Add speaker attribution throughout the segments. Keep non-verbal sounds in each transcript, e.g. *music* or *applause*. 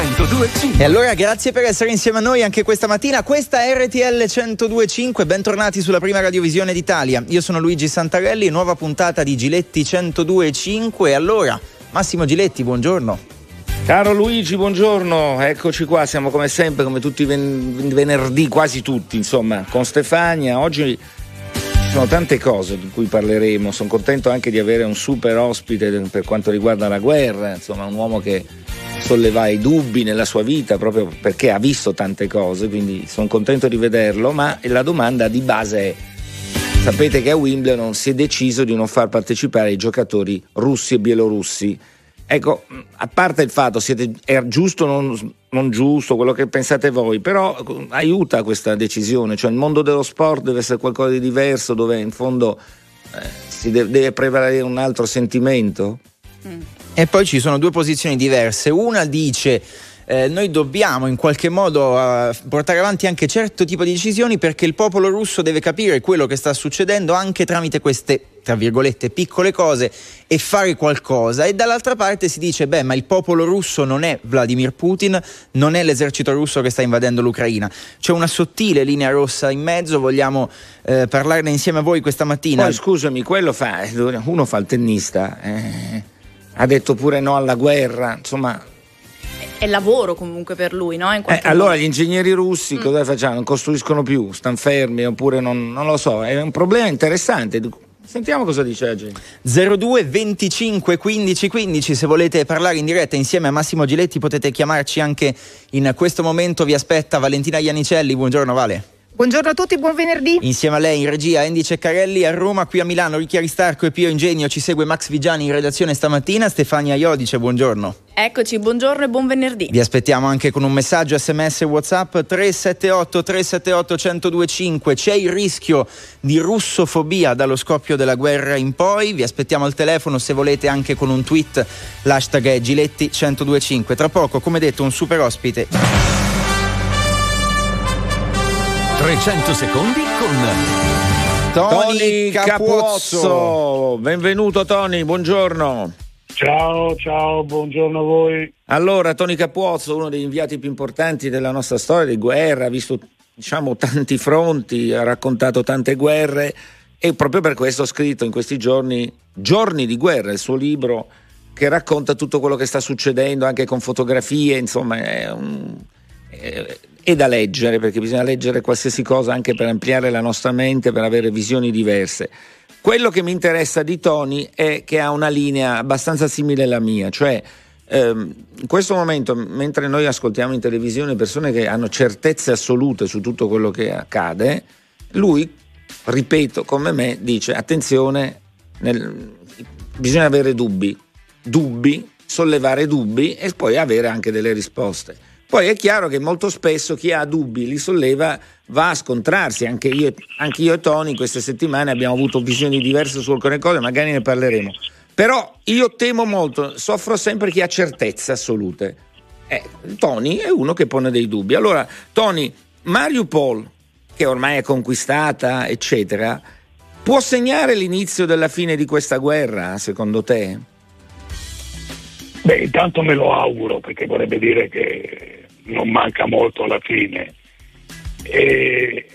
Speaker 1: 1025.
Speaker 2: E allora grazie per essere insieme a noi anche questa mattina. Questa è RTL 1025, bentornati sulla prima radiovisione d'Italia. Io sono Luigi Santarelli, nuova puntata di Giletti 1025. Allora, Massimo Giletti, buongiorno.
Speaker 3: Caro Luigi, buongiorno, eccoci qua, siamo come sempre, come tutti i ven- venerdì, quasi tutti, insomma, con Stefania. Oggi ci sono tante cose di cui parleremo, sono contento anche di avere un super ospite per quanto riguarda la guerra, insomma, un uomo che solleva i dubbi nella sua vita proprio perché ha visto tante cose, quindi sono contento di vederlo, ma la domanda di base è sapete che a Wimbledon si è deciso di non far partecipare i giocatori russi e bielorussi. Ecco, a parte il fatto, siete, è giusto o non, non, giusto, quello che pensate voi, però aiuta questa decisione, cioè il mondo dello sport deve essere qualcosa di diverso, dove in fondo eh, si deve, deve prevalere un altro sentimento.
Speaker 2: Mm. E poi ci sono due posizioni diverse. Una dice eh, noi dobbiamo in qualche modo uh, portare avanti anche certo tipo di decisioni perché il popolo russo deve capire quello che sta succedendo anche tramite queste tra virgolette piccole cose e fare qualcosa. E dall'altra parte si dice beh ma il popolo russo non è Vladimir Putin non è l'esercito russo che sta invadendo l'Ucraina. C'è una sottile linea rossa in mezzo vogliamo eh, parlarne insieme a voi questa mattina?
Speaker 3: Poi scusami quello fa uno fa il tennista eh ha detto pure no alla guerra, insomma
Speaker 4: è lavoro comunque per lui, no?
Speaker 3: Eh, allora gli ingegneri russi mm. cosa facciano? Non costruiscono più, stanno fermi oppure non, non, lo so, è un problema interessante. Sentiamo cosa dice la gente.
Speaker 2: 02 25 15 15, se volete parlare in diretta insieme a Massimo Giletti potete chiamarci anche in questo momento, vi aspetta Valentina Iannicelli, buongiorno Vale.
Speaker 5: Buongiorno a tutti, buon venerdì.
Speaker 2: Insieme a lei in regia Andy Ceccarelli a Roma, qui a Milano Ricchi Aristarco e Pio Ingegno, ci segue Max Vigiani in redazione stamattina, Stefania Iodice, buongiorno.
Speaker 4: Eccoci, buongiorno e buon venerdì.
Speaker 2: Vi aspettiamo anche con un messaggio sms WhatsApp 378 378 1025. C'è il rischio di russofobia dallo scoppio della guerra in poi. Vi aspettiamo al telefono se volete anche con un tweet. L'hashtag è Giletti 1025. Tra poco, come detto, un super ospite.
Speaker 1: 300 secondi con
Speaker 3: Tony Capuozzo. Benvenuto Tony, buongiorno.
Speaker 6: Ciao, ciao, buongiorno a voi.
Speaker 3: Allora, Tony Capuozzo, uno degli inviati più importanti della nostra storia di guerra, ha visto diciamo tanti fronti, ha raccontato tante guerre e proprio per questo ha scritto in questi giorni Giorni di guerra, il suo libro che racconta tutto quello che sta succedendo anche con fotografie, insomma, è un e da leggere, perché bisogna leggere qualsiasi cosa anche per ampliare la nostra mente, per avere visioni diverse. Quello che mi interessa di Tony è che ha una linea abbastanza simile alla mia, cioè ehm, in questo momento, mentre noi ascoltiamo in televisione persone che hanno certezze assolute su tutto quello che accade, lui, ripeto, come me, dice attenzione, nel, bisogna avere dubbi, dubbi, sollevare dubbi e poi avere anche delle risposte. Poi è chiaro che molto spesso chi ha dubbi li solleva va a scontrarsi, anche io, anche io e Tony queste settimane abbiamo avuto visioni diverse su alcune cose, magari ne parleremo. Però io temo molto, soffro sempre chi ha certezze assolute. Eh, Tony è uno che pone dei dubbi. Allora, Tony, Mariupol, che ormai è conquistata, eccetera, può segnare l'inizio della fine di questa guerra, secondo te?
Speaker 6: Beh, intanto me lo auguro perché vorrebbe dire che non manca molto alla fine. E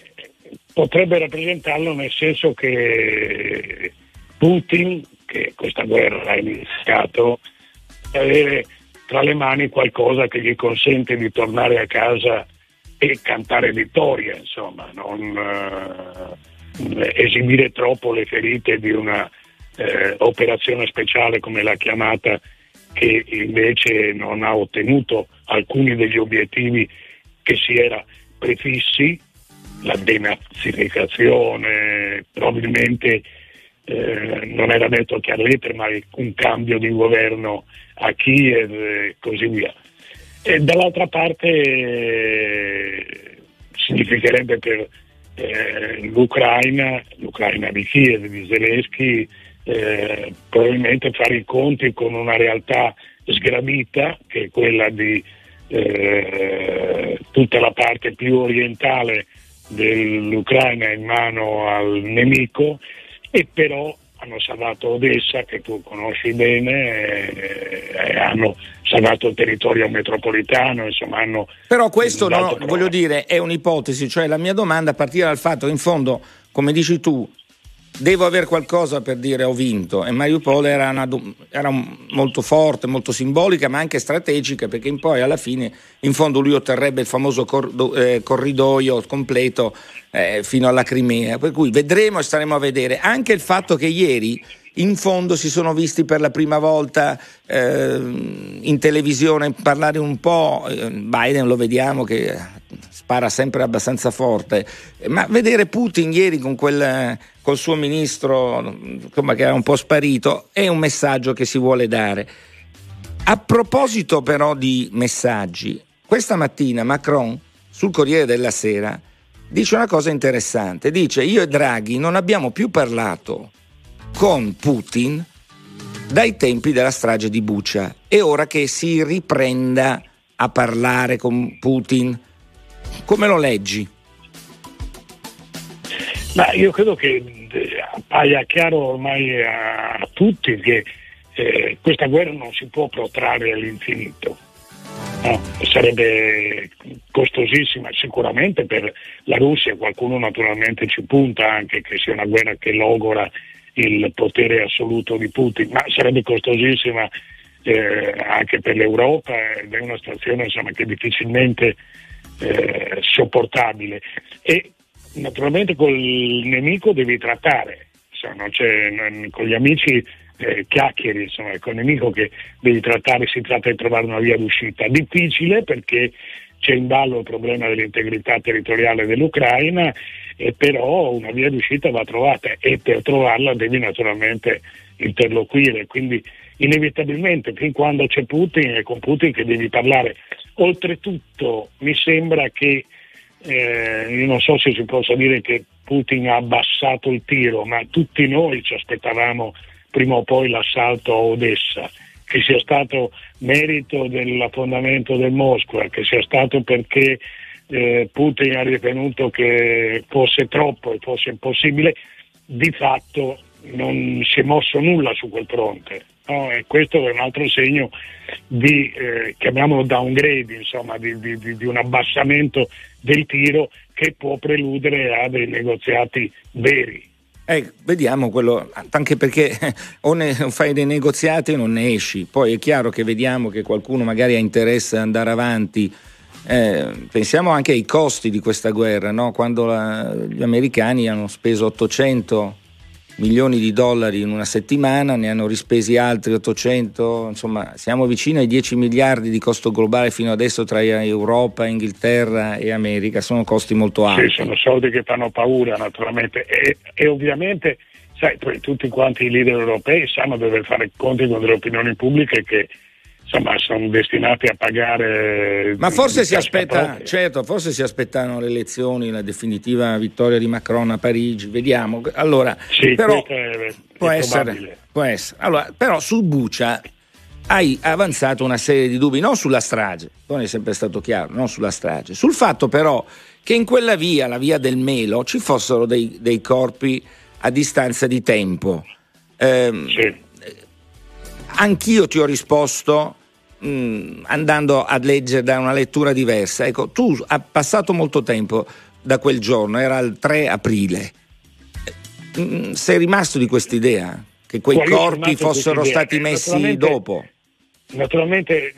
Speaker 6: potrebbe rappresentarlo nel senso che Putin, che questa guerra ha iniziato, avere tra le mani qualcosa che gli consente di tornare a casa e cantare vittoria, insomma, non eh, esibire troppo le ferite di una eh, operazione speciale come l'ha chiamata che invece non ha ottenuto alcuni degli obiettivi che si era prefissi, la denazificazione, probabilmente eh, non era detto a chiare lettere, ma un cambio di governo a Kiev e così via. E dall'altra parte eh, significherebbe per eh, l'Ucraina, l'Ucraina di Kiev, di Zelensky, eh, probabilmente fare i conti con una realtà sgradita che è quella di eh, tutta la parte più orientale dell'Ucraina in mano al nemico e però hanno salvato Odessa, che tu conosci bene, e hanno salvato il territorio metropolitano, insomma hanno...
Speaker 3: Però questo, no, voglio dire, è un'ipotesi, cioè la mia domanda partiva dal fatto in fondo, come dici tu, devo avere qualcosa per dire ho vinto. E Mariupol era, una, era molto forte, molto simbolica ma anche strategica perché in poi alla fine in fondo lui otterrebbe il famoso cor, eh, corridoio completo eh, fino alla Crimea. Per cui vedremo e staremo a vedere. Anche il fatto che ieri in fondo si sono visti per la prima volta eh, in televisione parlare un po', eh, Biden lo vediamo che spara sempre abbastanza forte, ma vedere Putin ieri con quel col suo ministro insomma, che era un po' sparito è un messaggio che si vuole dare. A proposito però di messaggi, questa mattina Macron sul Corriere della Sera dice una cosa interessante, dice io e Draghi non abbiamo più parlato con Putin dai tempi della strage di Bucia. È ora che si riprenda a parlare con Putin. Come lo leggi?
Speaker 6: Ma io credo che eh, appaia chiaro ormai a tutti che eh, questa guerra non si può protrarre all'infinito. No, sarebbe costosissima sicuramente per la Russia, qualcuno naturalmente ci punta anche che sia una guerra che logora il potere assoluto di Putin, ma sarebbe costosissima eh, anche per l'Europa ed è una situazione insomma, che difficilmente eh, sopportabile. E naturalmente col nemico devi trattare, insomma, con gli amici eh, chiacchieri, insomma, con il nemico che devi trattare si tratta di trovare una via d'uscita. Difficile perché c'è in ballo il problema dell'integrità territoriale dell'Ucraina, e però una via d'uscita va trovata e per trovarla devi naturalmente interloquire, quindi inevitabilmente fin quando c'è Putin è con Putin che devi parlare. Oltretutto mi sembra che eh, io non so se si possa dire che Putin ha abbassato il tiro, ma tutti noi ci aspettavamo prima o poi l'assalto a Odessa, che sia stato merito dell'affondamento del Mosca, che sia stato perché eh, Putin ha ritenuto che fosse troppo e fosse impossibile, di fatto non si è mosso nulla su quel fronte. No? E questo è un altro segno di, eh, chiamiamolo downgrade, insomma, di, di, di, un abbassamento del tiro che può preludere a dei negoziati veri.
Speaker 3: Eh, vediamo quello, anche perché o, ne, fai dei negoziati o non ne esci. Poi è chiaro che vediamo che qualcuno magari ha interesse ad andare avanti. Eh, pensiamo anche ai costi di questa guerra, no? quando la, gli americani hanno speso 800 milioni di dollari in una settimana, ne hanno rispesi altri 800, insomma siamo vicini ai 10 miliardi di costo globale fino adesso tra Europa, Inghilterra e America, sono costi molto alti.
Speaker 6: Sì, sono soldi che fanno paura naturalmente e, e ovviamente sai, tutti quanti i leader europei sanno dover fare conti con delle opinioni pubbliche che insomma sono destinati a pagare.
Speaker 3: Ma forse si aspetta, certo, forse si aspettano le elezioni, la definitiva vittoria di Macron a Parigi, vediamo. Allora,
Speaker 6: sì,
Speaker 3: però,
Speaker 6: è,
Speaker 3: può, essere, può, essere, Allora, però su Bucia hai avanzato una serie di dubbi, non sulla strage, non è sempre stato chiaro, non sulla strage, sul fatto però che in quella via, la via del Melo, ci fossero dei, dei corpi a distanza di tempo.
Speaker 6: Eh, sì
Speaker 3: anch'io ti ho risposto mh, mm, andando a leggere da una lettura diversa. Ecco, tu hai passato molto tempo da quel giorno, era il 3 aprile. Mh, mm, sei rimasto di quest'idea? Che quei corpi fossero stati messi
Speaker 6: naturalmente,
Speaker 3: dopo?
Speaker 6: Naturalmente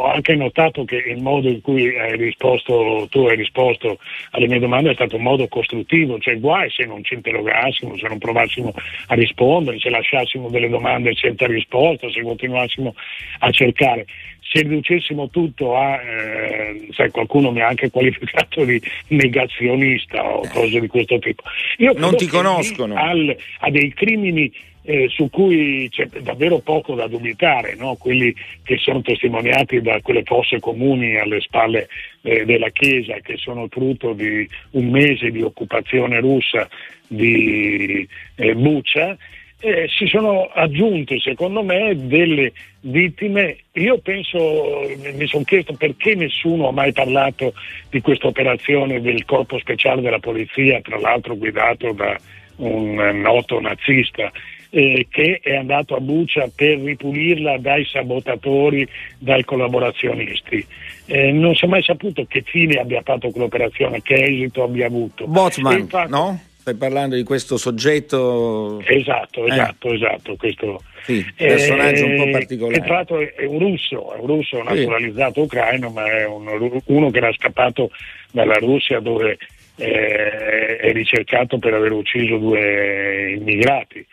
Speaker 6: ho anche notato che il modo in cui hai risposto, tu hai risposto alle mie domande è stato un modo costruttivo, cioè guai se non ci interrogassimo, se non provassimo a rispondere, se lasciassimo delle domande senza risposta, se continuassimo a cercare. Se riducessimo tutto a, eh, sai, qualcuno mi ha anche qualificato di negazionista o cose di questo tipo.
Speaker 3: Io non ti conoscono.
Speaker 6: Al, a dei crimini eh, su cui c'è davvero poco da dubitare, no? quelli che sono testimoniati da quelle fosse comuni alle spalle eh, della Chiesa, che sono frutto di un mese di occupazione russa di eh, Bucia, eh, si sono aggiunte secondo me delle vittime. Io penso, mi sono chiesto perché nessuno ha mai parlato di questa operazione del corpo speciale della polizia, tra l'altro guidato da un noto nazista eh, che è andato a Bucia per ripulirla dai sabotatori, dai collaborazionisti. Eh, non si è mai saputo che fine abbia fatto quell'operazione, che esito abbia avuto.
Speaker 3: Botman, infatti, no? Stai parlando di questo soggetto.
Speaker 6: Esatto, esatto, eh. esatto. Questo
Speaker 3: sì, personaggio un po' eh, particolare.
Speaker 6: Che tra l'altro è un russo, è un russo naturalizzato sì. ucraino, ma è un, uno che era scappato dalla Russia dove eh, è ricercato per aver ucciso due immigrati.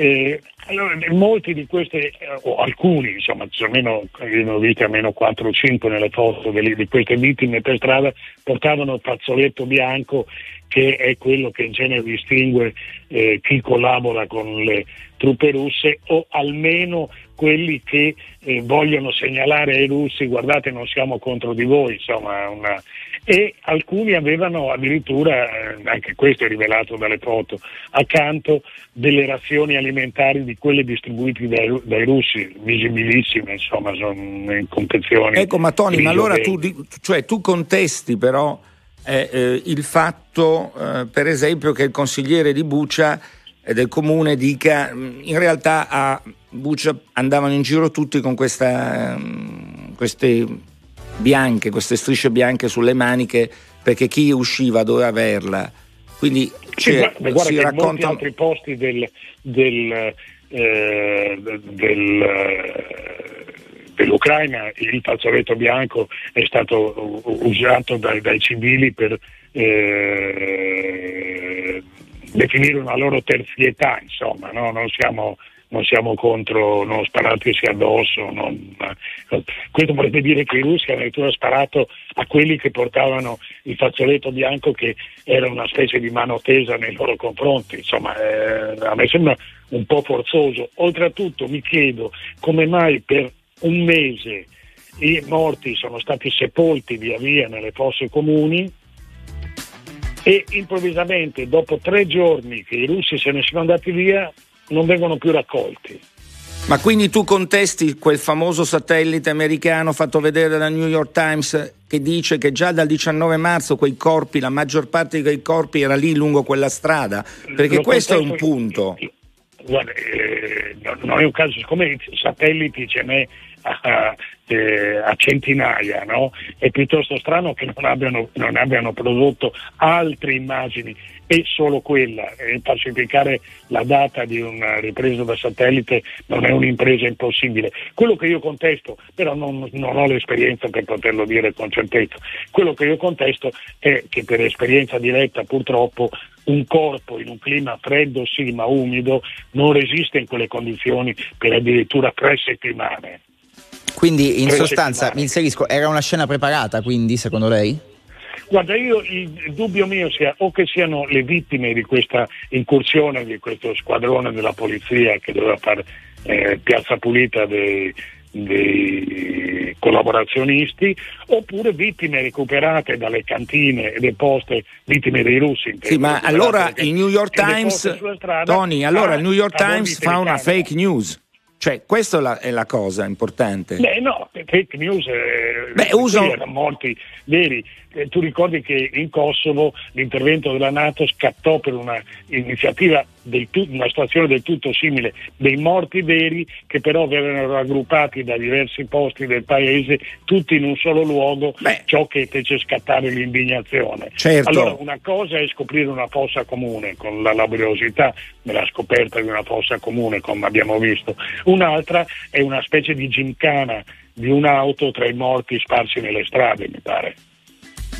Speaker 6: Eh, allora, molti di questi, eh, o alcuni, insomma, ci almeno, io almeno 4 o 5 nelle foto di, di queste vittime per strada, portavano il fazzoletto bianco che è quello che in genere distingue eh, chi collabora con le truppe russe o almeno quelli che eh, vogliono segnalare ai russi guardate non siamo contro di voi, insomma, una... e alcuni avevano addirittura, eh, anche questo è rivelato dalle foto, accanto delle razioni alimentari di quelle distribuite dai, dai russi, visibilissime, insomma, sono in confezioni.
Speaker 3: Ecco, ma Tony, ma allora tu, cioè, tu contesti però eh, eh, il fatto, eh, per esempio, che il consigliere di Bucia eh, del comune dica mm, in realtà a Bucia andavano in giro tutti con questa, mm, queste bianche, queste strisce bianche sulle maniche perché chi usciva doveva averla. Quindi
Speaker 6: sì, guarda, guarda si racconta... in molti altri posti del, del, eh, del dell'Ucraina il fazzoletto bianco è stato usato dai, dai civili per eh, definire una loro terzietà, insomma, no? non, siamo, non, siamo, contro non sparatisi addosso. Non, questo vorrebbe dire che i russi hanno addirittura sparato a quelli che portavano il fazzoletto bianco che era una specie di mano tesa nei loro confronti. Insomma, eh, a me sembra un po' forzoso. Oltretutto mi chiedo come mai per un mese i morti sono stati sepolti via via nelle fosse comuni e improvvisamente dopo tre giorni che i russi se ne sono andati via non vengono più raccolti.
Speaker 3: Ma quindi tu contesti quel famoso satellite americano fatto vedere dal New York Times che dice che già dal 19 marzo quei corpi, la maggior parte di quei corpi era lì lungo quella strada? Perché Lo questo è un punto.
Speaker 6: Guarda, eh, non è un caso, siccome i satelliti ce n'è a, eh, a centinaia, no? È piuttosto strano che non abbiano, non abbiano, prodotto altre immagini e solo quella. E falsificare la data di una ripresa da satellite non è un'impresa impossibile. Quello che io contesto, però non, non ho l'esperienza per poterlo dire con certezza, quello che io contesto è che per esperienza diretta purtroppo un corpo in un clima freddo sì ma umido non resiste in quelle condizioni per addirittura tre settimane.
Speaker 2: Quindi in sostanza, mi inserisco, era una scena preparata quindi secondo lei?
Speaker 6: Guarda, io il dubbio mio sia o che siano le vittime di questa incursione di questo squadrone della polizia che doveva fare eh, piazza pulita dei, dei collaborazioni oppure vittime recuperate dalle cantine e dai poste vittime dei russi.
Speaker 3: Sì, ma allora il New York Times, Tony, allora il New York Times fa una fake news. Cioè, questa è la, è la, cosa importante.
Speaker 6: Beh, no, fake news eh, Beh, uso... erano molti veri. Eh, tu ricordi che in Kosovo l'intervento della Nato scattò per una iniziativa tu- una situazione del tutto simile, dei morti veri che però vennero raggruppati da diversi posti del paese, tutti in un solo luogo, Beh. ciò che fece scattare l'indignazione.
Speaker 3: Certo.
Speaker 6: Allora, una cosa è scoprire una fossa comune con la laboriosità della scoperta di una fossa comune, come abbiamo visto, un'altra è una specie di gincana di un'auto tra i morti sparsi nelle strade, mi pare.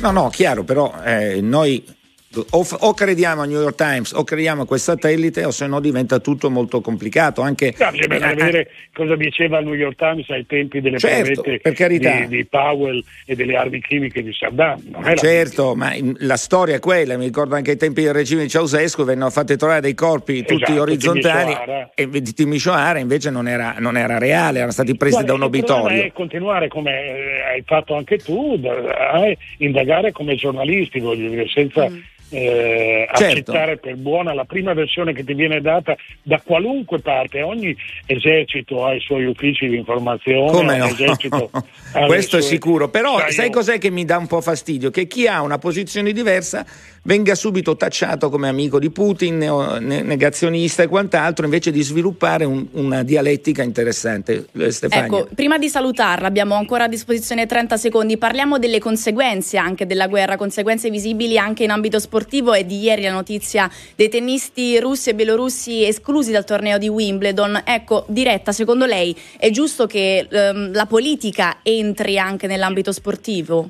Speaker 3: No, no, chiaro, però eh, noi o, o, crediamo al New York Times o crediamo a quel satellite o se no diventa tutto molto complicato anche
Speaker 6: no, bisogna eh, vedere eh, cosa diceva il New York Times ai tempi delle
Speaker 3: certo,
Speaker 6: di, di, Powell e delle armi chimiche di Saddam
Speaker 3: certo ma la storia è quella mi ricordo anche ai tempi del regime di Ceausescu vennero fatte trovare dei corpi tutti esatto, orizzontali e di Timisoara invece non era, non era, reale erano stati presi Guarda, da un obitorio.
Speaker 6: è continuare come eh, hai fatto anche tu a indagare come giornalisti voglio dire senza mm eh, certo. accettare per buona la prima versione che ti viene data da qualunque parte. Ogni esercito ha i suoi uffici di informazione.
Speaker 3: Come no? *laughs* Questo sue... è sicuro, però sai, sai io... cos'è che mi dà un po' fastidio? Che chi ha una posizione diversa venga subito tacciato come amico di Putin, negazionista e quant'altro, invece di sviluppare un, una dialettica interessante.
Speaker 4: Eh, Stefania. Ecco, prima di salutarla, abbiamo ancora a disposizione 30 secondi, parliamo delle conseguenze anche della guerra, conseguenze visibili anche in ambito sportivo e di ieri la notizia dei tennisti russi e bielorussi esclusi dal torneo di Wimbledon. Ecco, diretta, secondo lei è giusto che ehm, la politica entri anche nell'ambito sportivo?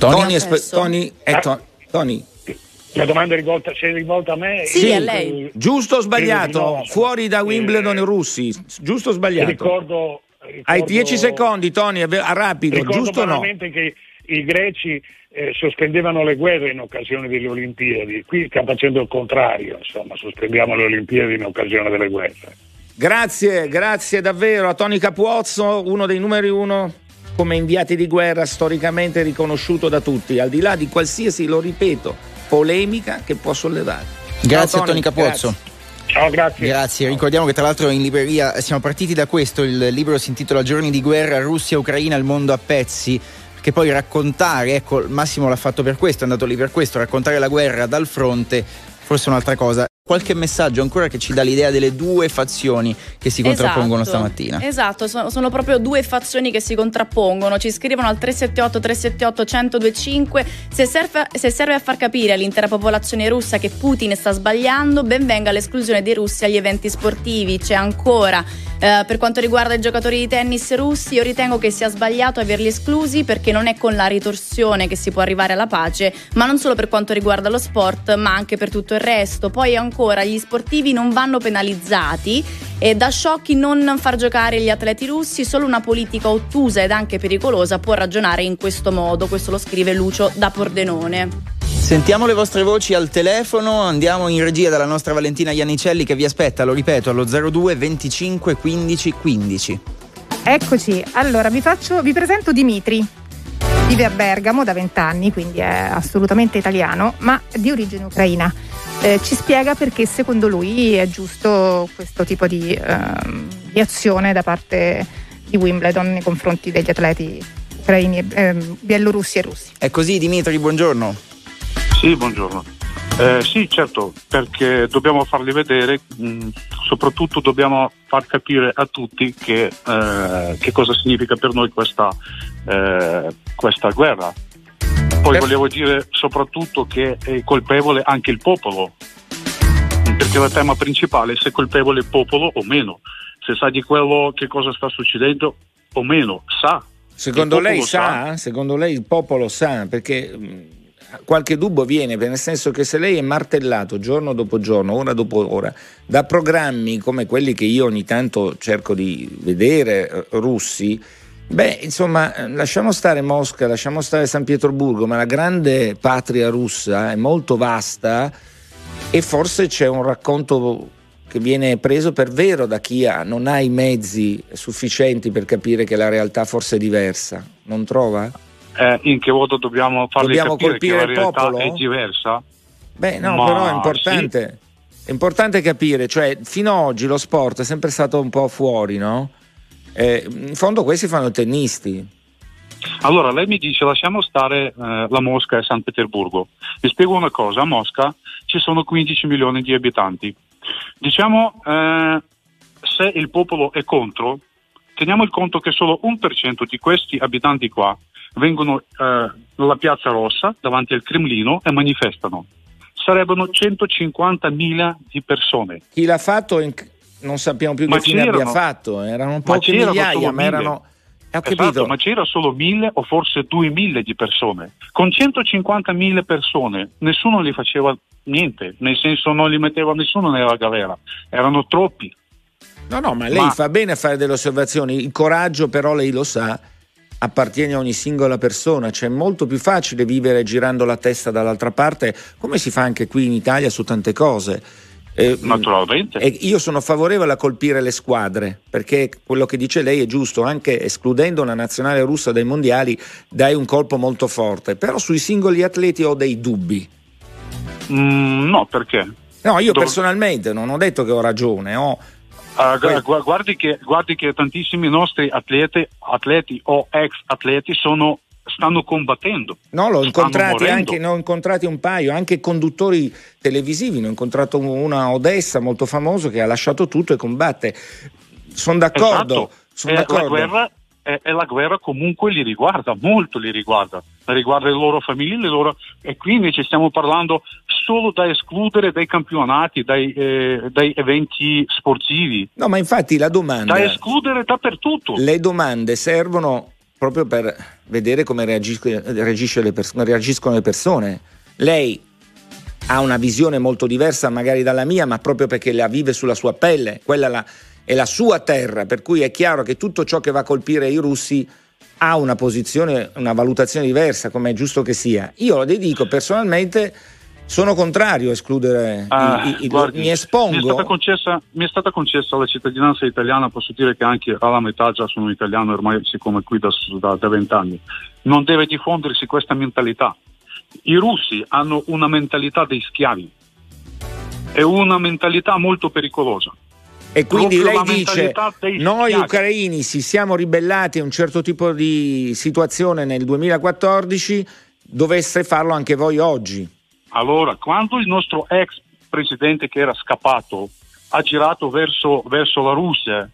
Speaker 3: Tony, espe- Tony, eh, to- Tony.
Speaker 6: La domanda è rivolta, se è rivolta a me?
Speaker 4: Sì, sì a lei.
Speaker 3: Eh, giusto o sbagliato? Fuori da Wimbledon eh, russi, giusto o sbagliato?
Speaker 6: Ricordo, ricordo
Speaker 3: Hai 10 secondi, Tony, rapido, giusto o no?
Speaker 6: che i greci eh, sospendevano le guerre in occasione delle Olimpiadi, qui sta facendo il contrario, insomma, sospendiamo le Olimpiadi in occasione delle guerre.
Speaker 3: Grazie, grazie davvero a Tony Capuozzo, uno dei numeri uno come inviati di guerra storicamente riconosciuto da tutti, al di là di qualsiasi, lo ripeto, polemica che può sollevare.
Speaker 2: Grazie Ciao, a Tony Capozzo.
Speaker 6: Grazie. Ciao, grazie.
Speaker 2: Grazie, ricordiamo che tra l'altro in libreria siamo partiti da questo, il libro si intitola Giorni di guerra, Russia, Ucraina, il mondo a pezzi, che poi raccontare, ecco Massimo l'ha fatto per questo, è andato lì per questo, raccontare la guerra dal fronte, forse un'altra cosa qualche messaggio ancora che ci dà l'idea delle due fazioni che si contrappongono
Speaker 4: esatto,
Speaker 2: stamattina.
Speaker 4: Esatto, sono, sono, proprio due fazioni che si contrappongono. Ci scrivono al 378 378 1025 se serve, se serve a far capire all'intera popolazione russa che Putin sta sbagliando, ben venga l'esclusione dei russi agli eventi sportivi. C'è ancora eh, per quanto riguarda i giocatori di tennis russi, io ritengo che sia sbagliato averli esclusi perché non è con la ritorsione che si può arrivare alla pace, ma non solo per quanto riguarda lo sport, ma anche per tutto il resto. Poi ancora gli sportivi non vanno penalizzati e da sciocchi non far giocare gli atleti russi, solo una politica ottusa ed anche pericolosa può ragionare in questo modo, questo lo scrive Lucio da Pordenone.
Speaker 2: Sentiamo le vostre voci al telefono, andiamo in regia dalla nostra Valentina Iannicelli che vi aspetta, lo ripeto, allo 02 25 15 15.
Speaker 5: Eccoci, allora vi, faccio, vi presento Dimitri. Vive a Bergamo da vent'anni, quindi è assolutamente italiano, ma di origine ucraina eh, ci spiega perché secondo lui è giusto questo tipo di, eh, di, azione da parte di Wimbledon nei confronti degli atleti ucraini, eh, bielorussi e russi.
Speaker 2: È così Dimitri, buongiorno.
Speaker 7: Sì, buongiorno. Eh, sì, certo, perché dobbiamo farli vedere, mh, mm, soprattutto dobbiamo far capire a tutti che, eh, che cosa significa per noi questa, eh, questa guerra poi eh. volevo dire soprattutto che è colpevole anche il popolo, perché il tema principale è se è colpevole il popolo o meno, se sa di quello che cosa sta succedendo o meno, sa.
Speaker 3: Secondo lei sa? sa? Secondo lei il popolo sa? Perché mm, qualche dubbio viene, nel senso che se lei è martellato giorno dopo giorno, ora dopo ora, da programmi come quelli che io ogni tanto cerco di vedere, eh, russi, Beh, insomma, lasciamo stare Mosca, lasciamo stare San Pietroburgo, ma la grande patria russa è molto vasta e forse c'è un racconto che viene preso per vero da chi ha, non ha i mezzi sufficienti per capire che la realtà forse è diversa, non trova?
Speaker 7: Eh, in che modo dobbiamo farli
Speaker 3: dobbiamo
Speaker 7: capire
Speaker 3: che la
Speaker 7: realtà
Speaker 3: popolo?
Speaker 7: è diversa?
Speaker 3: Beh, no, ma però è importante. Sì. È importante capire, cioè, fino ad oggi lo sport è sempre stato un po' fuori, no? Eh, in fondo questi fanno tennisti.
Speaker 7: Allora, lei mi dice lasciamo stare eh, la Mosca e San Pietroburgo. Vi spiego una cosa, a Mosca ci sono 15 milioni di abitanti. Diciamo, eh, se il popolo è contro, teniamo il conto che solo un per cento di questi abitanti qua vengono eh, nella piazza rossa davanti al Cremlino e manifestano. Sarebbero 150.000 di persone.
Speaker 3: Chi l'ha fatto in, non sappiamo più ma che fine abbia fatto, erano poche migliaia, ma erano...
Speaker 7: Esatto, ma c'era solo mille o forse duemila di persone. Con 150.000 persone nessuno li faceva niente, nel senso non li metteva nessuno nella galera, erano troppi.
Speaker 3: No, no, ma lei ma... fa bene a fare delle osservazioni, il coraggio però lei lo sa, appartiene a ogni singola persona, cioè è molto più facile vivere girando la testa dall'altra parte, come si fa anche qui in Italia su tante cose
Speaker 7: eh, Naturalmente.
Speaker 3: Eh, io sono favorevole a colpire le squadre perché quello che dice lei è giusto, anche escludendo una nazionale russa dai mondiali dai un colpo molto forte, però sui singoli atleti ho dei dubbi.
Speaker 7: Mm, no, perché?
Speaker 3: No, io Dov- personalmente non ho detto che ho ragione, ho...
Speaker 7: Uh, guardi, che, guardi, che, tantissimi nostri atleti, atleti o ex atleti sono stanno combattendo.
Speaker 3: No, l'ho incontrati anche, ne ho incontrati un paio, anche conduttori televisivi, ne ho incontrato una Odessa molto famoso che ha lasciato tutto e combatte. Sono d'accordo.
Speaker 7: Esatto.
Speaker 3: Sono
Speaker 7: Eh,
Speaker 3: d'accordo.
Speaker 7: La guerra, e, e la guerra comunque li riguarda, molto li riguarda, riguarda le loro famiglie, le loro... e qui invece stiamo parlando solo da escludere dai campionati, dai, eh, dai eventi sportivi,
Speaker 3: No, ma infatti la domanda...
Speaker 7: da escludere dappertutto.
Speaker 3: Le domande servono proprio per vedere come reagisco- reagisce le pers- reagiscono le persone. Lei ha una visione molto diversa magari dalla mia, ma proprio perché la vive sulla sua pelle, quella la- è la sua terra, per cui è chiaro che tutto ciò che va a colpire i russi ha una posizione, una valutazione diversa, come è giusto che sia. Io le dico personalmente sono contrario a escludere
Speaker 7: Ah,
Speaker 3: i, i-
Speaker 7: guardi,
Speaker 3: mi
Speaker 7: Mi è, stata
Speaker 3: espongo.
Speaker 7: concessa, mi è stata concessa la cittadinanza italiana, posso dire che anche alla metà già sono italiano ormai, siccome qui da da- da vent'anni. Non deve diffondersi questa mentalità. I russi hanno una mentalità dei schiavi, è una mentalità molto pericolosa.
Speaker 3: E quindi lei dice: Noi
Speaker 7: schiavi."
Speaker 3: ucraini si siamo ribellati a un certo tipo di situazione nel 2014, dovesse farlo anche voi oggi.
Speaker 7: Allora, quando il nostro ex presidente che era scappato ha girato verso, verso la Russia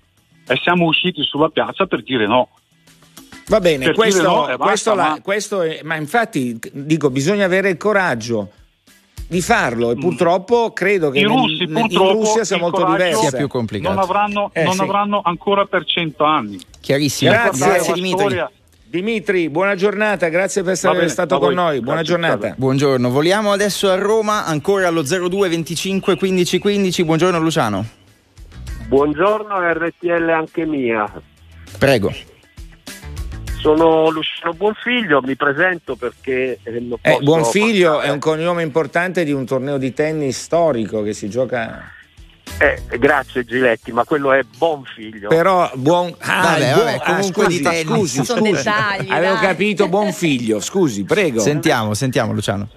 Speaker 7: e siamo usciti sulla piazza per dire no.
Speaker 3: Va bene, questo,
Speaker 7: no basta,
Speaker 3: questo la-
Speaker 7: ma-
Speaker 3: questo è- ma infatti dico, bisogna avere il coraggio di farlo e purtroppo credo che
Speaker 7: Mm. I russi
Speaker 3: nel- in
Speaker 7: purtroppo
Speaker 3: Russia sia molto diversa.
Speaker 2: sia più complicato.
Speaker 7: Non avranno,
Speaker 3: Eh,
Speaker 7: non
Speaker 3: sì.
Speaker 7: avranno ancora per cento anni.
Speaker 2: Chiarissimo.
Speaker 3: Grazie.
Speaker 2: Grazie Dimitri.
Speaker 7: storia-
Speaker 3: Dimitri, buona giornata, grazie per essere
Speaker 7: bene,
Speaker 3: stato con
Speaker 7: voi.
Speaker 3: noi. Buona
Speaker 7: Grazie,
Speaker 3: giornata.
Speaker 2: Buongiorno, voliamo adesso a Roma, ancora allo 02 25 15 15. Buongiorno Luciano.
Speaker 8: Buongiorno RTL anche mia.
Speaker 2: Prego.
Speaker 8: Sono Luciano Buonfiglio, mi presento perché eh, non
Speaker 3: Eh, Buonfiglio
Speaker 8: passare-
Speaker 3: è un cognome importante di un torneo di tennis storico che si gioca.
Speaker 8: Eh, grazie Giletti, ma quello è Bonfiglio.
Speaker 3: Però buon. Ah,
Speaker 2: Vabbè,
Speaker 3: buon-
Speaker 2: vabbè,
Speaker 3: ah,
Speaker 2: comunque
Speaker 3: scusi,
Speaker 2: di tennis.
Speaker 3: scusi, scusi.
Speaker 4: dettagli,
Speaker 3: Avevo
Speaker 4: dai.
Speaker 3: capito buon figlio, scusi, prego.
Speaker 2: Sentiamo, sentiamo Luciano.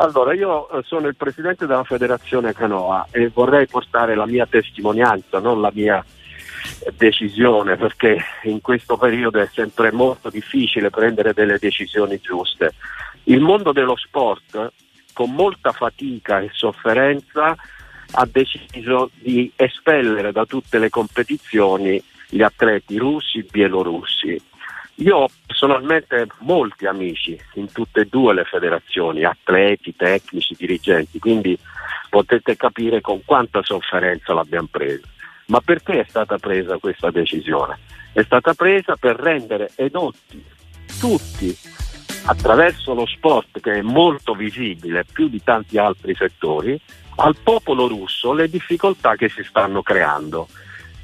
Speaker 8: Allora, io eh, sono il presidente della federazione Canoa e vorrei portare la mia testimonianza, non la mia decisione, perché in questo periodo è sempre molto difficile prendere delle decisioni giuste. Il mondo dello sport, con molta fatica e sofferenza, ha deciso di espellere da tutte le competizioni gli atleti russi e bielorussi. Io ho personalmente molti amici in tutte e due le federazioni, atleti, tecnici, dirigenti, quindi potete capire con quanta sofferenza l'abbiamo presa. Ma perché è stata presa questa decisione? È stata presa per rendere edotti tutti attraverso lo sport che è molto visibile più di tanti altri settori al popolo russo le difficoltà che si stanno creando.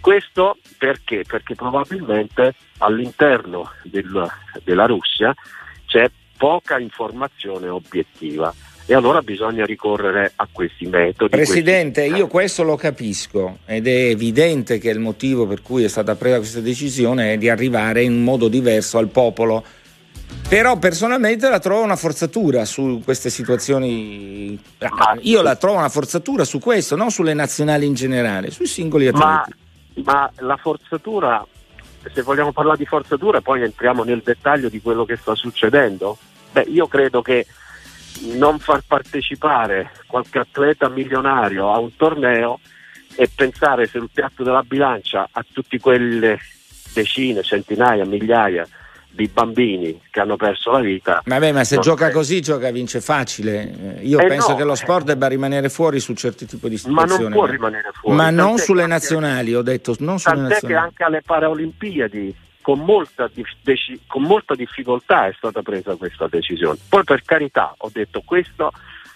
Speaker 8: Questo perché? Perché probabilmente all'interno del- della Russia c'è poca informazione obiettiva e allora bisogna ricorrere a questi metodi.
Speaker 3: Presidente,
Speaker 8: questi-
Speaker 3: io questo lo capisco ed è evidente che il motivo per cui è stata presa questa decisione è di arrivare in modo diverso al popolo. Però personalmente la trovo una forzatura su queste situazioni.
Speaker 8: Ma-
Speaker 3: Io la trovo una forzatura su questo, non sulle nazionali in generale, sui singoli atleti.
Speaker 8: Ma, ma la forzatura, se vogliamo parlare di forzatura, poi entriamo nel dettaglio di quello che sta succedendo. Beh, io credo che non far partecipare qualche atleta milionario a un torneo e pensare sul piatto della bilancia a tutte quelle decine, centinaia, migliaia di bambini che hanno perso la vita.
Speaker 3: Vabbè, ma se gioca
Speaker 8: credo.
Speaker 3: così, gioca vince facile. Eh, Io
Speaker 8: Eh
Speaker 3: penso
Speaker 8: no,
Speaker 3: che lo
Speaker 8: eh.
Speaker 3: sport debba rimanere fuori su certi tipi di
Speaker 8: Ma
Speaker 3: situazioni.
Speaker 8: non può rimanere fuori.
Speaker 3: Ma non sulle
Speaker 8: che anche-
Speaker 3: nazionali, ho detto, non sulle
Speaker 8: Tant'è che
Speaker 3: nazionali.
Speaker 8: anche alle Paralimpiadi con molta, deci- con molta difficoltà è stata presa questa decisione. Poi per carità ho detto questo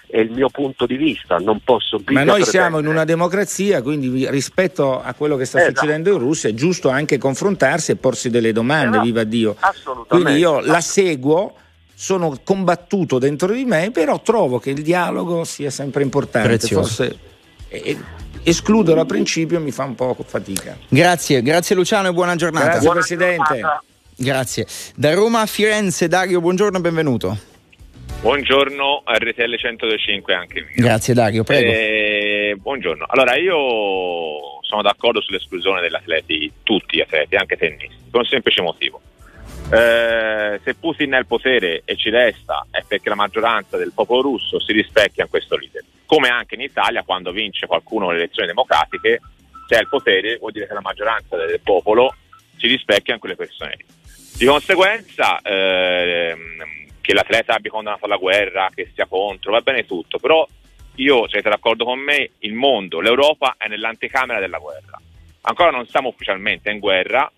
Speaker 8: è il mio punto di vista, non posso
Speaker 3: Ma noi siamo in una democrazia, quindi rispetto a quello che sta
Speaker 8: Esatto.
Speaker 3: succedendo in Russia è giusto anche confrontarsi e porsi delle domande,
Speaker 8: Eh no,
Speaker 3: viva Dio.
Speaker 8: Assolutamente.
Speaker 3: Quindi io la seguo, sono combattuto dentro di me, però trovo che il dialogo sia sempre importante.
Speaker 2: Prezioso.
Speaker 3: Forse eh, escluderlo a principio mi fa un po' fatica.
Speaker 2: Grazie, grazie Luciano e buona giornata.
Speaker 3: Grazie.
Speaker 8: Buona
Speaker 3: Presidente.
Speaker 8: giornata.
Speaker 2: Grazie. Da Roma a Firenze, Dario, buongiorno e benvenuto.
Speaker 9: Buongiorno RTL 125 anche mio.
Speaker 2: Grazie Dario, prego.
Speaker 9: Eh, buongiorno. Allora io sono d'accordo sull'esclusione degli atleti, tutti gli atleti, anche tennisti, per un semplice motivo. Eh, se Putin è al potere e ci resta è perché la maggioranza del popolo russo si rispecchia in questo leader. Come anche in Italia, quando vince qualcuno le elezioni democratiche, se è al potere vuol dire che la maggioranza del popolo si rispecchia in quelle persone. Di conseguenza, ehm, che l'atleta abbia condannato la guerra, che sia contro, va bene tutto, però io, siete d'accordo con me, il mondo, l'Europa è nell'anticamera della guerra. Ancora non siamo ufficialmente in guerra,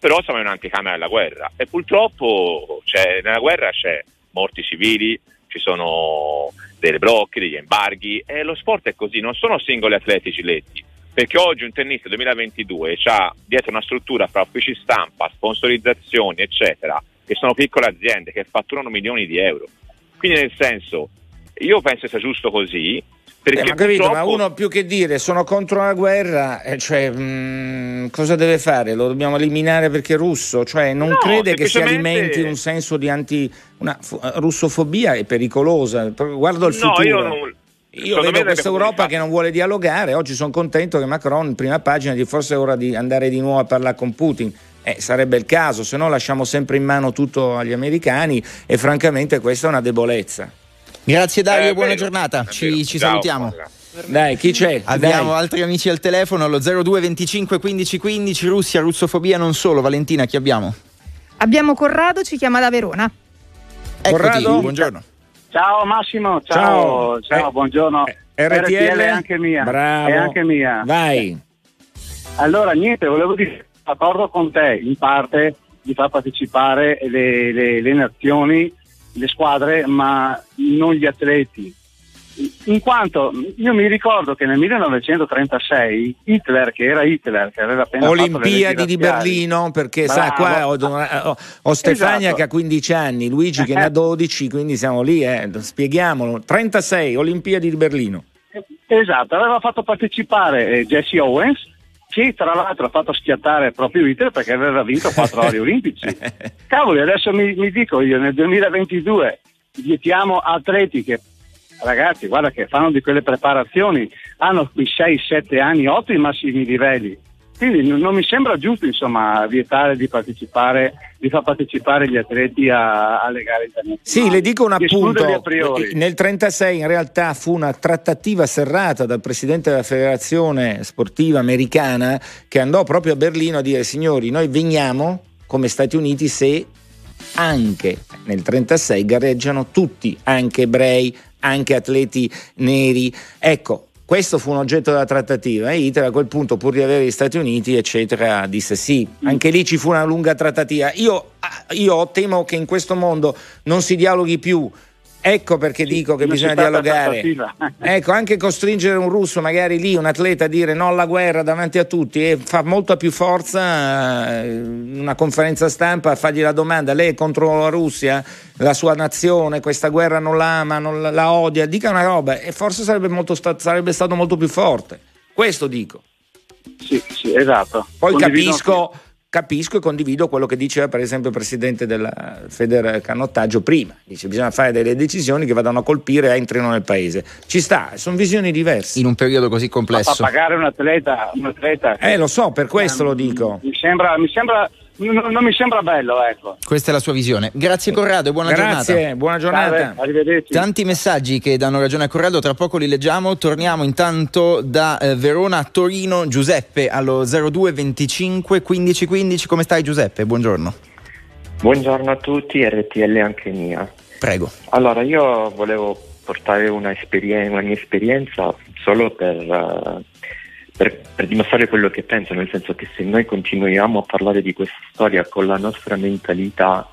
Speaker 9: però siamo in un'anticamera della guerra e purtroppo nella guerra c'è morti civili, ci sono delle blocchi, degli embarghi e lo sport è così, non sono singoli atleti giletti, perché oggi un tennista 2022 ha dietro una struttura fra uffici stampa, sponsorizzazioni, eccetera, che sono piccole aziende che fatturano milioni di euro. Quindi nel senso, io penso sia giusto così, perché
Speaker 3: eh, ma capito,
Speaker 9: purtroppo...
Speaker 3: ma uno più che dire sono contro la guerra, eh, cioè, mh, cosa deve fare? Lo dobbiamo eliminare perché è russo? Cioè, non
Speaker 9: No,
Speaker 3: crede che si
Speaker 9: semplicemente-
Speaker 3: alimenti un senso di anti. Una fu- russofobia è pericolosa. Guardo il
Speaker 9: No,
Speaker 3: futuro.
Speaker 9: io non...
Speaker 3: Io
Speaker 9: secondo
Speaker 3: vedo questa Europa che non vuole dialogare. Oggi sono contento che Macron, in prima pagina, di forse è ora di andare di nuovo a parlare con Putin. Eh, sarebbe il caso, se no lasciamo sempre in mano tutto agli americani e francamente questa è una debolezza.
Speaker 2: Grazie Dario,
Speaker 9: Eh,
Speaker 2: buona
Speaker 9: vero,
Speaker 2: giornata. Ci, ci
Speaker 9: Ciao,
Speaker 2: salutiamo.
Speaker 9: buona-
Speaker 3: Dai, chi c'è?
Speaker 2: Abbiamo
Speaker 3: Dai.
Speaker 2: altri amici al telefono allo 02 25 15 15 Russia, russofobia non solo. Valentina, chi abbiamo?
Speaker 5: Abbiamo Corrado, ci chiama da Verona.
Speaker 2: Eccoti,
Speaker 3: Corrado?
Speaker 2: buongiorno.
Speaker 10: Ciao Massimo,
Speaker 3: Ciao.
Speaker 10: ciao, ciao,
Speaker 3: Eh,
Speaker 10: buongiorno.
Speaker 3: eh, RTL?
Speaker 10: è anche mia.
Speaker 3: Bravo.
Speaker 10: È anche mia.
Speaker 3: Vai.
Speaker 10: Allora, niente, volevo dire, d'accordo con te, in parte, di far partecipare le, le- le nazioni, le squadre, ma non gli atleti. In quanto io mi ricordo che nel 1936 Hitler, che era Hitler, che aveva appena
Speaker 3: Olimpiadi di Berlino, perché sa,
Speaker 10: Bravo.
Speaker 3: qua ho, ho- ho Stefania
Speaker 10: Esatto.
Speaker 3: che ha 15 anni, Luigi che ne ha *laughs* 12, quindi siamo lì, eh, spieghiamolo. 36 Olimpiadi di Berlino.
Speaker 10: Esatto, aveva fatto partecipare eh, Jesse Owens, che tra l'altro ha fatto schiattare proprio Hitler perché aveva vinto quattro *laughs* ori olimpici. *laughs* Cavoli, adesso mi, mi dico io, nel 2022 vietiamo atleti che, ragazzi, guarda che fanno di quelle preparazioni, hanno qui 6-7 anni, 8 i massimi livelli. Quindi non, mi sembra giusto, insomma, vietare di partecipare, di far partecipare gli atleti a- alle gare internazionali.
Speaker 3: Sì, le dico un appunto.
Speaker 10: a priori.
Speaker 3: Nel 36 in realtà fu una trattativa serrata dal presidente della federazione sportiva americana che andò proprio a Berlino a dire signori, noi veniamo come Stati Uniti se anche nel 36 gareggiano tutti, anche ebrei, anche atleti neri. Ecco, questo fu un oggetto della trattativa e Hitler a quel punto, pur di avere gli Stati Uniti, eccetera, disse sì. Anche lì ci fu una lunga trattativa. Io, ah, io temo che in questo mondo non si dialoghi più. Ecco perché dico che bisogna dialogare. Ecco, anche costringere un russo, magari lì, un atleta a dire no alla guerra davanti a tutti e fa molta più forza eh, una conferenza stampa a fargli la domanda, lei è contro la Russia, la sua nazione, questa guerra non la ama, non la, la odia, dica una roba e forse sarebbe, molto sarebbe stato molto più forte. Questo dico.
Speaker 10: Sì, sì, esatto.
Speaker 3: Poi
Speaker 10: Condivido
Speaker 3: capisco, capisco e condivido quello che diceva per esempio il presidente della Feder Canottaggio prima. Dice bisogna fare delle decisioni che vadano a colpire e entrino nel paese. Ci sta, sono visioni diverse.
Speaker 2: In un periodo così
Speaker 10: Fa
Speaker 2: complesso.
Speaker 10: pagare un atleta, un atleta
Speaker 3: Eh, lo so, per questo lo dico.
Speaker 10: mi sembra, mi sembra non, non mi sembra bello, ecco.
Speaker 2: Questa è la sua visione. Grazie Corrado e buona
Speaker 3: Grazie,
Speaker 2: giornata.
Speaker 3: buona giornata.
Speaker 10: Salve, arrivederci.
Speaker 2: Tanti messaggi che danno ragione a Corrado, tra poco li leggiamo. Torniamo intanto da eh, Verona a Torino. Giuseppe allo 02 25 15 15. Come stai Giuseppe? Buongiorno.
Speaker 11: Buongiorno a tutti, RTL anche mia.
Speaker 2: Prego.
Speaker 11: Allora, io volevo portare una, esperien- una mia esperienza solo per, eh, per- per dimostrare quello che penso, nel senso che se noi continuiamo a parlare di questa storia con la nostra mentalità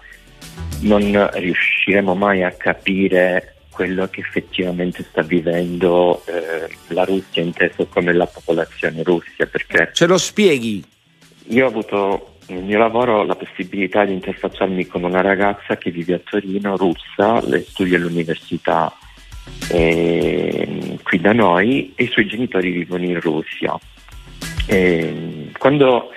Speaker 11: non riusciremo mai a capire quello che effettivamente sta vivendo eh, la Russia inteso come la popolazione russa, perché
Speaker 3: Ce lo spieghi?
Speaker 11: io ho avuto nel mio lavoro la possibilità di interfacciarmi con una ragazza che vive a Torino, russa, lei studia all'università eh, qui da noi e i suoi genitori vivono in Russia. E, quando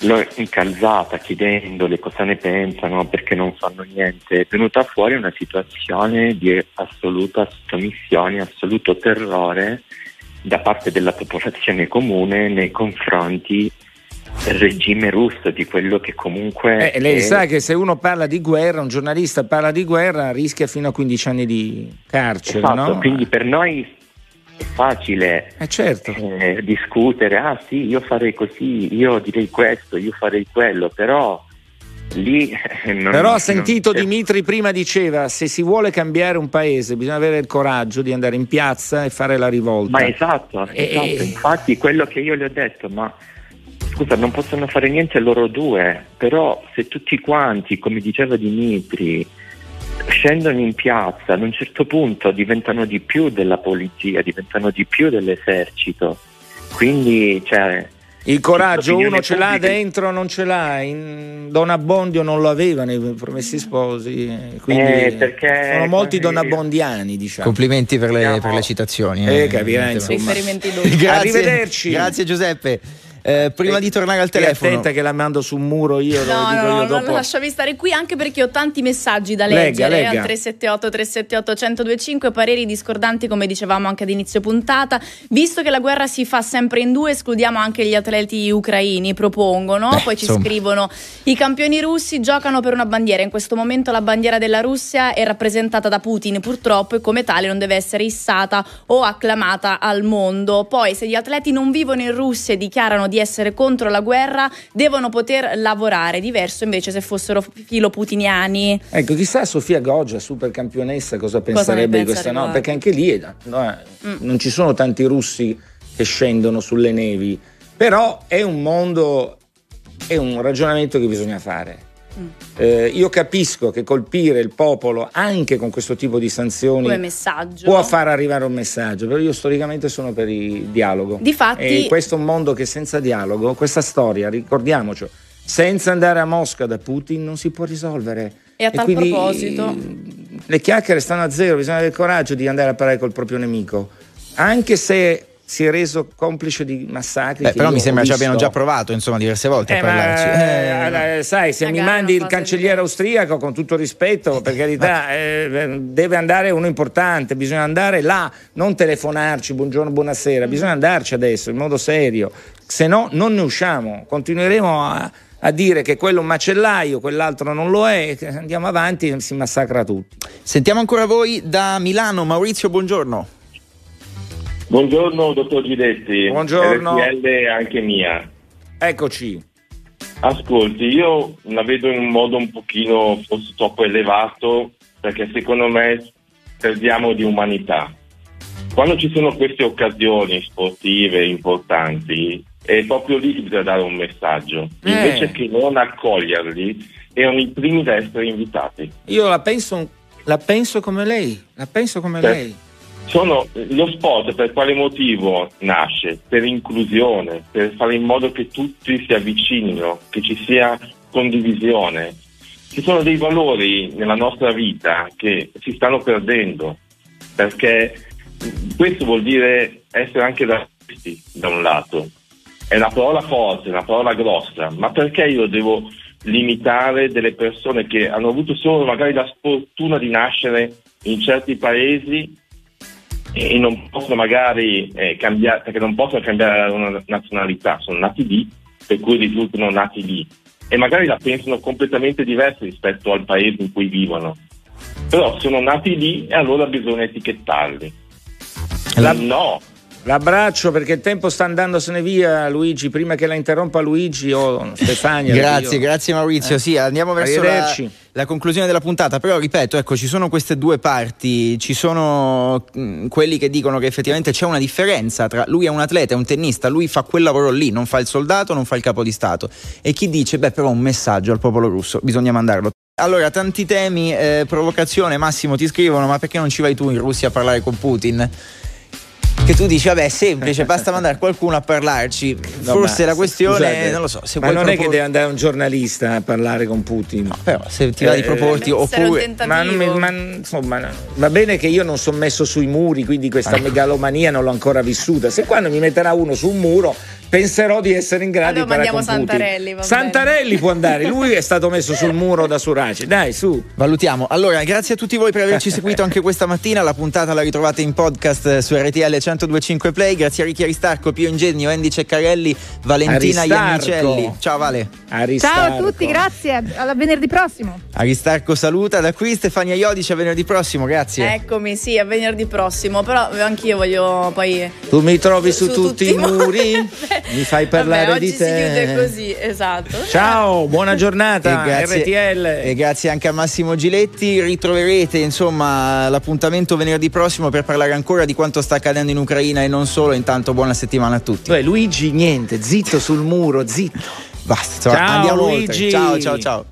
Speaker 11: l'ho incalzata chiedendole cosa ne pensano perché non fanno niente, è venuta fuori una situazione di assoluta sottomissione, assoluto terrore da parte della popolazione comune nei confronti regime russo, di quello che comunque...
Speaker 3: Eh, lei
Speaker 11: è...
Speaker 3: sa che se uno parla di guerra, un giornalista parla di guerra, rischia fino a 15 anni di carcere,
Speaker 11: esatto,
Speaker 3: no?
Speaker 11: quindi per noi è facile
Speaker 3: eh certo.
Speaker 11: eh, discutere, ah sì, io farei così, io direi questo, io farei quello, però lì... *laughs* Non,
Speaker 3: Però ha sentito
Speaker 11: non-
Speaker 3: Dimitri prima diceva se si vuole cambiare un paese bisogna avere il coraggio di andare in piazza e fare la rivolta.
Speaker 11: Ma esatto,
Speaker 3: Eh,
Speaker 11: esatto. infatti quello che io le ho detto, ma scusa, non possono fare niente loro due, però se tutti quanti, come diceva Dimitri, scendono in piazza, ad un certo punto diventano di più della polizia, diventano di più dell'esercito. Quindi, cioè,
Speaker 3: Il coraggio uno ce l'ha
Speaker 11: pubblica-
Speaker 3: dentro, non ce l'ha. In Don Abbondio non lo aveva nei promessi sposi, eh, quindi
Speaker 11: Eh,
Speaker 3: sono molti Don Abbondiani, diciamo.
Speaker 2: Complimenti per le, per le citazioni.
Speaker 3: Eh,
Speaker 4: doppi. *laughs*
Speaker 2: Grazie,
Speaker 3: Arrivederci.
Speaker 2: Grazie Giuseppe. Eh, prima di tornare al telefono,
Speaker 3: attenta che la mando su un muro io, lo
Speaker 4: No,
Speaker 3: dico
Speaker 4: no,
Speaker 3: io
Speaker 4: no,
Speaker 3: dopo.
Speaker 4: non lasciami stare qui anche perché ho tanti messaggi da leggere
Speaker 3: legga.
Speaker 4: al 378 378 1025 pareri discordanti come dicevamo anche ad inizio puntata. Visto che la guerra si fa sempre in due escludiamo anche gli atleti ucraini propongono.
Speaker 2: Beh,
Speaker 4: poi ci
Speaker 2: insomma.
Speaker 4: scrivono i campioni russi giocano per una bandiera. In questo momento la bandiera della Russia è rappresentata da Putin. Purtroppo e come tale non deve essere issata o acclamata al mondo. Poi se gli atleti non vivono in Russia e dichiarano di essere contro la guerra devono poter lavorare diverso invece se fossero filo putiniani
Speaker 3: Ecco, chissà Sofia Goggia, super campionessa, cosa penserebbe di questa no? Perché anche lì eh, no, eh,
Speaker 4: Mm.
Speaker 3: non ci sono tanti russi che scendono sulle nevi, però è un mondo, è un ragionamento che bisogna fare.
Speaker 4: Mm.
Speaker 3: Eh, io capisco che colpire il popolo anche con questo tipo di sanzioni può far arrivare un messaggio, però io storicamente sono per il dialogo.
Speaker 4: Difatti-
Speaker 3: E questo è un mondo che senza dialogo, questa storia, ricordiamoci, senza andare a Mosca da Putin non si può risolvere.
Speaker 4: E a tal
Speaker 3: quindi,
Speaker 4: proposito-
Speaker 3: le chiacchiere stanno a zero, bisogna avere il coraggio di andare a parlare col proprio nemico, anche se si è reso complice di massacri.
Speaker 2: Beh,
Speaker 3: che
Speaker 2: però mi sembra ci abbiano già provato insomma diverse volte
Speaker 3: Eh,
Speaker 2: a parlarci.
Speaker 3: ma,
Speaker 2: Eh,
Speaker 3: eh, sai, se mi mandi il cancelliere austriaco, con tutto rispetto, per carità, eh, deve andare uno importante, bisogna andare là, non telefonarci, buongiorno, buonasera, bisogna andarci adesso in modo serio, se no non ne usciamo, continueremo a, a dire che quello è un macellaio, quell'altro non lo è, che andiamo avanti e si massacra tutti.
Speaker 2: Sentiamo ancora voi da Milano, Maurizio, buongiorno.
Speaker 12: Buongiorno dottor Giletti,
Speaker 3: Buongiorno.
Speaker 12: RTL anche mia.
Speaker 3: Eccoci.
Speaker 12: Ascolti, io la vedo in un modo un pochino forse troppo elevato perché secondo me perdiamo di umanità. Quando ci sono queste occasioni sportive importanti è proprio lì che bisogna dare un messaggio.
Speaker 3: Eh.
Speaker 12: Invece che non accoglierli, erano i primi da essere invitati.
Speaker 3: Io la penso, la penso come lei, la penso come
Speaker 12: Beh,
Speaker 3: lei.
Speaker 12: Sono, lo sport per quale motivo nasce? Per inclusione, per fare in modo che tutti si avvicinino, che ci sia condivisione. Ci sono dei valori nella nostra vita che si stanno perdendo, perché questo vuol dire essere anche razzisti da un lato. È una parola forte, una parola grossa, ma perché io devo limitare delle persone che hanno avuto solo magari la sfortuna di nascere in certi paesi e non possono magari eh, cambiare, perché non possono cambiare una nazionalità, sono nati lì, per cui risultano nati lì e magari la pensano completamente diversa rispetto al paese in cui vivono. Però sono nati lì e allora bisogna etichettarli.
Speaker 3: La-
Speaker 12: No,
Speaker 3: L'abbraccio perché il tempo sta andandosene via Luigi, prima che la interrompa Luigi o Stefania.
Speaker 2: Grazie, grazie Maurizio.
Speaker 3: Eh.
Speaker 2: Sì, andiamo verso la, la conclusione della puntata. Però ripeto, ecco, ci sono queste due parti. Ci sono mh, quelli che dicono che effettivamente c'è una differenza tra lui è un atleta, è un tennista, lui fa quel lavoro lì, non fa il soldato, non fa il capo di Stato. E chi dice, beh, però un messaggio al popolo russo, bisogna mandarlo. Allora, tanti temi, eh, provocazione, Massimo ti scrivono, ma perché non ci vai tu in Russia a parlare con Putin? Che tu dici, vabbè, è semplice, basta mandare qualcuno a parlarci.
Speaker 3: No,
Speaker 2: Forse
Speaker 3: ma
Speaker 2: la questione,
Speaker 3: scusate,
Speaker 2: non lo so, se
Speaker 3: ma
Speaker 2: vuoi
Speaker 3: non è che
Speaker 2: propor-
Speaker 3: deve andare un giornalista a parlare con Putin. No,
Speaker 2: però se ti va di proporti,
Speaker 4: un
Speaker 2: oppure.
Speaker 3: Ma, mi- ma, insomma, no. va bene che io non sono messo sui muri, quindi questa megalomania non l'ho ancora vissuta. Se quando mi metterà uno su un muro, penserò di essere in grado
Speaker 4: Allora
Speaker 3: di parlare.
Speaker 4: Santarelli,
Speaker 3: Santarelli può andare, lui è stato messo sul muro da Suraci. Dai, su.
Speaker 2: Valutiamo. Allora, grazie a tutti voi per averci seguito anche questa mattina. La puntata la ritrovate in podcast su RTL 1025 Play. Grazie a Ricchi Aristarco, Pio Ingegno, Andy Ceccarelli, Valentina
Speaker 3: Aristarco.
Speaker 2: Iannicelli. Ciao Vale.
Speaker 5: Ciao a tutti, grazie. Alla venerdì prossimo.
Speaker 2: Aristarco saluta da qui Stefania Iodice a venerdì prossimo, grazie.
Speaker 4: Eccomi, sì, a venerdì prossimo, però anch'io voglio poi...
Speaker 3: Tu mi trovi su,
Speaker 4: Su
Speaker 3: tutti,
Speaker 4: tutti i
Speaker 3: muri, *laughs* mi fai parlare
Speaker 4: Vabbè,
Speaker 3: di
Speaker 4: oggi
Speaker 3: te.
Speaker 4: si chiude così, esatto.
Speaker 3: Ciao, buona giornata,
Speaker 2: E grazie,
Speaker 3: RTL.
Speaker 2: e grazie anche a Massimo Giletti. Ritroverete insomma l'appuntamento venerdì prossimo per parlare ancora di quanto sta accadendo in Ucraina e non solo. Intanto buona settimana a tutti.
Speaker 3: Beh, Luigi, niente, zitto sul muro, zitto.
Speaker 2: Basta,
Speaker 3: Ciao,
Speaker 2: andiamo
Speaker 3: Luigi.
Speaker 2: oltre. Ciao, ciao, ciao.